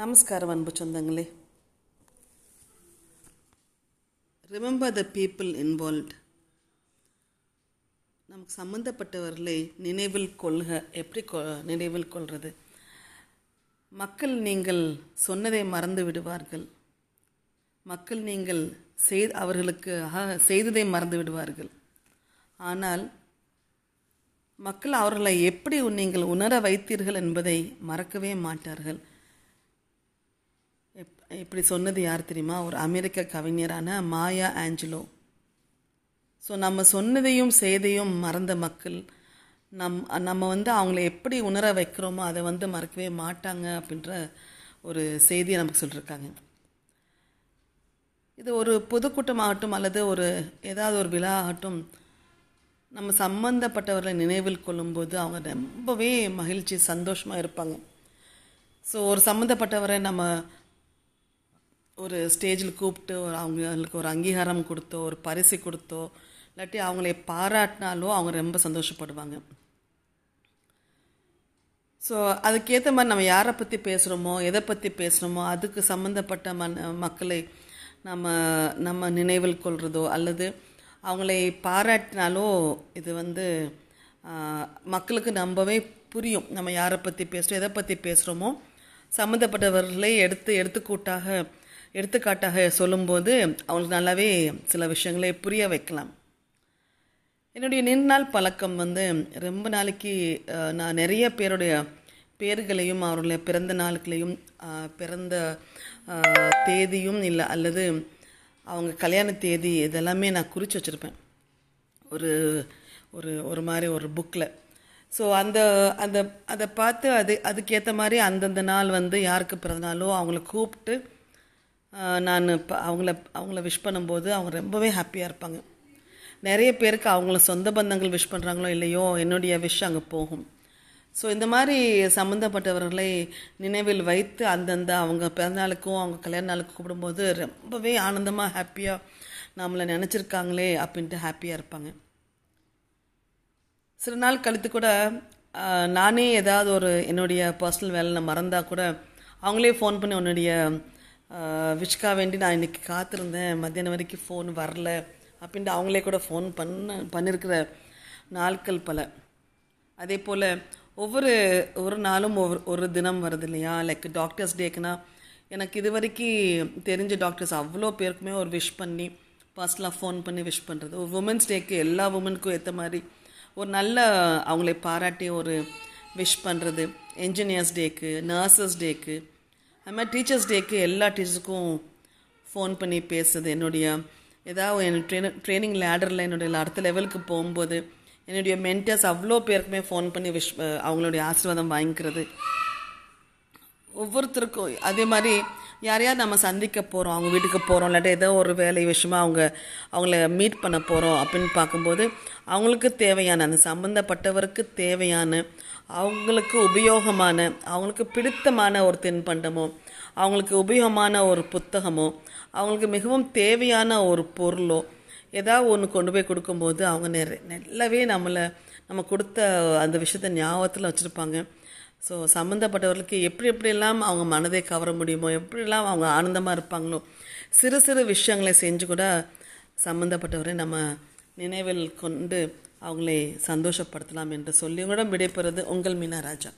நமஸ்காரம் அன்பு சொந்தங்களே. ரிமெம்பர் த பீப்புள் இன்வால்வ்ட் நமக்கு சம்மந்தப்பட்டவர்களை நினைவில் கொள்க. எப்படி கொ நினைவில் கொள்வது மக்கள் நீங்கள் சொன்னதை மறந்து விடுவார்கள். மக்கள் நீங்கள் செய் அவர்களுக்கு செய்ததை மறந்து விடுவார்கள். ஆனால் மக்கள் அவர்களை எப்படி நீங்கள் உணர வைத்தீர்கள் என்பதை மறக்கவே மாட்டார்கள். இப்படி சொன்னது யார் தெரியுமா? ஒரு அமெரிக்க கவிஞரான மாயா ஆஞ்சலோ. ஸோ நம்ம சொன்னதையும் செய்தையும் மறந்த மக்கள் நம் நம்ம வந்து அவங்கள எப்படி உணர வைக்கிறோமோ அதை வந்து மறக்கவே மாட்டாங்க அப்படின்ற ஒரு செய்தியை நமக்கு சொல்லியிருக்காங்க இது ஒரு பொதுக்கூட்டமாகட்டும் அல்லது ஒரு ஏதாவது ஒரு விழா ஆகட்டும் நம்ம சம்பந்தப்பட்டவர்களை நினைவில் கொள்ளும்போது அவங்க ரொம்பவே மகிழ்ச்சி சந்தோஷமாக இருப்பாங்க. ஸோ ஒரு சம்மந்தப்பட்டவரை நம்ம ஒரு ஸ்டேஜில் கூப்பிட்டு ஒரு அவங்களுக்கு ஒரு அங்கீகாரம் கொடுத்தோ ஒரு பரிசு கொடுத்தோ இல்லாட்டி அவங்களை பாராட்டினாலோ அவங்க ரொம்ப சந்தோஷப்படுவாங்க. ஸோ அதுக்கேற்ற மாதிரி நம்ம யாரை பற்றி பேசுகிறோமோ எதை பற்றி பேசுகிறோமோ அதுக்கு சம்மந்தப்பட்ட மண் மக்களை நம்ம நம்ம நினைவில் கொள்றதோ அல்லது அவங்களை பாராட்டினாலோ இது வந்து மக்களுக்கு நம்பவே புரியும். நம்ம யாரை பற்றி பேசுகிறோம் எதை பற்றி பேசுகிறோமோ சம்மந்தப்பட்டவர்களை எடுத்து எடுத்துக்கூட்டாக எடுத்துக்காட்டாக சொல்லும்போது அவங்களுக்கு நல்லாவே சில விஷயங்களை புரிய வைக்கலாம். என்னுடைய நீண்ட பழக்கம் வந்து ரொம்ப நாளைக்கு நான் நிறைய பேருடைய பேர்களையும் அவருடைய பிறந்த நாள்களையும் பிறந்த தேதியும் இல்லை அல்லது அவங்க கல்யாண தேதி இதெல்லாமே நான் குறித்து வச்சுருப்பேன். ஒரு ஒரு ஒரு மாதிரி ஒரு புக்கில் ஸோ அந்த அந்த அதை பார்த்து அது அதுக்கேற்ற மாதிரி அந்தந்த நாள் வந்து யாருக்கு பிறந்தநாளோ அவங்கள கூப்பிட்டு நான் இப்போ அவங்கள அவங்கள விஷ் பண்ணும்போது அவங்க ரொம்பவே ஹாப்பியாக இருப்பாங்க. நிறைய பேருக்கு அவங்கள சொந்த பந்தங்கள் விஷ் பண்ணுறாங்களோ இல்லையோ என்னுடைய விஷ் அங்கே போகும். ஸோ இந்த மாதிரி சம்மந்தப்பட்டவர்களை நினைவில் வைத்து அந்தந்த அவங்க பிறந்தநாளுக்கும் அவங்க கல்யாண நாளுக்கும் கூப்பிடும்போது ரொம்பவே ஆனந்தமாக ஹாப்பியாக நம்மளை நினச்சிருக்காங்களே அப்படின்ட்டு ஹாப்பியாக இருப்பாங்க. சில நாள் கழித்து கூட நானே ஏதாவது ஒரு என்னுடைய பர்சனல் வேலை நான் மறந்தால் கூட அவங்களே ஃபோன் பண்ணி உன்னுடைய விஷ்கா வேண்டி நான் இன்னைக்கு காத்திருந்தேன். மத்தியானம் வரைக்கும் ஃபோன் வரல. அப்படின்ட்டு அவங்களே கூட ஃபோன் பண்ண பண்ணியிருக்கிற நாட்கள் பல. அதே போல் ஒவ்வொரு ஒரு நாளும் ஒவ்வொரு ஒரு தினம் வருது இல்லையா? லைக் டாக்டர்ஸ் டேக்குனா எனக்கு இது வரைக்கும் தெரிஞ்ச டாக்டர்ஸ் அவ்வளோ பேருக்குமே ஒரு விஷ் பண்ணி பர்சனலாக ஃபோன் பண்ணி விஷ் பண்ணுறது ஒரு உமன்ஸ் டேக்கு எல்லா உமனுக்கும் ஏற்ற மாதிரி ஒரு நல்ல அவங்களை பாராட்டி ஒரு விஷ் பண்ணுறது என்ஜினியர்ஸ் டேக்கு நர்சஸ் டேக்கு அது மாதிரி டீச்சர்ஸ் டேக்கு எல்லா டீச்சர்ஸுக்கும் ஃபோன் பண்ணி பேசுது. என்னுடைய ஏதாவது என் ட்ரெயின் ட்ரைனிங் லேடரில் என்னுடைய அடுத்த லெவலுக்கு போகும்போது என்னுடைய மென்டர்ஸ் அவ்வளோ பேருக்குமே ஃபோன் பண்ணி விஷ் அவங்களுடைய ஆசீர்வாதம் வாங்கிக்கிறது. ஒவ்வொருத்தருக்கும். அதே மாதிரி யாரையாவது நம்ம சந்திக்க போகிறோம் அவங்க வீட்டுக்கு போகிறோம் இல்லாட்டி ஏதோ ஒரு வேலை விஷயமா அவங்க அவங்கள மீட் பண்ண போகிறோம் அப்படின்னு பார்க்கும்போது அவங்களுக்கு தேவையான அந்த சம்மந்தப்பட்டவருக்கு தேவையான அவங்களுக்கு உபயோகமான அவங்களுக்கு பிடித்தமான ஒரு தின்பண்டமோ அவங்களுக்கு உபயோகமான ஒரு புத்தகமோ அவங்களுக்கு மிகவும் தேவையான ஒரு பொருளோ ஏதாவது ஒன்று கொண்டு போய் கொடுக்கும்போது அவங்க நிறைய நல்லாவே நம்மளை நம்ம கொடுத்த அந்த விஷயத்த ஞாபகத்தில் வச்சுருப்பாங்க. ஸோ சம்மந்தப்பட்டவர்களுக்கு எப்படி எப்படியெல்லாம் அவங்க மனதை கவர முடியுமோ எப்படியெல்லாம் அவங்க ஆனந்தமாக இருப்பாங்களோ சிறு சிறு விஷயங்களை செஞ்சு கூட சம்மந்தப்பட்டவரை நம்ம நினைவில் கொண்டு அவங்களை சந்தோஷப்படுத்தலாம் என்று சொல்லி கூட விடைபெறுவது உங்கள் மீனா ராஜா.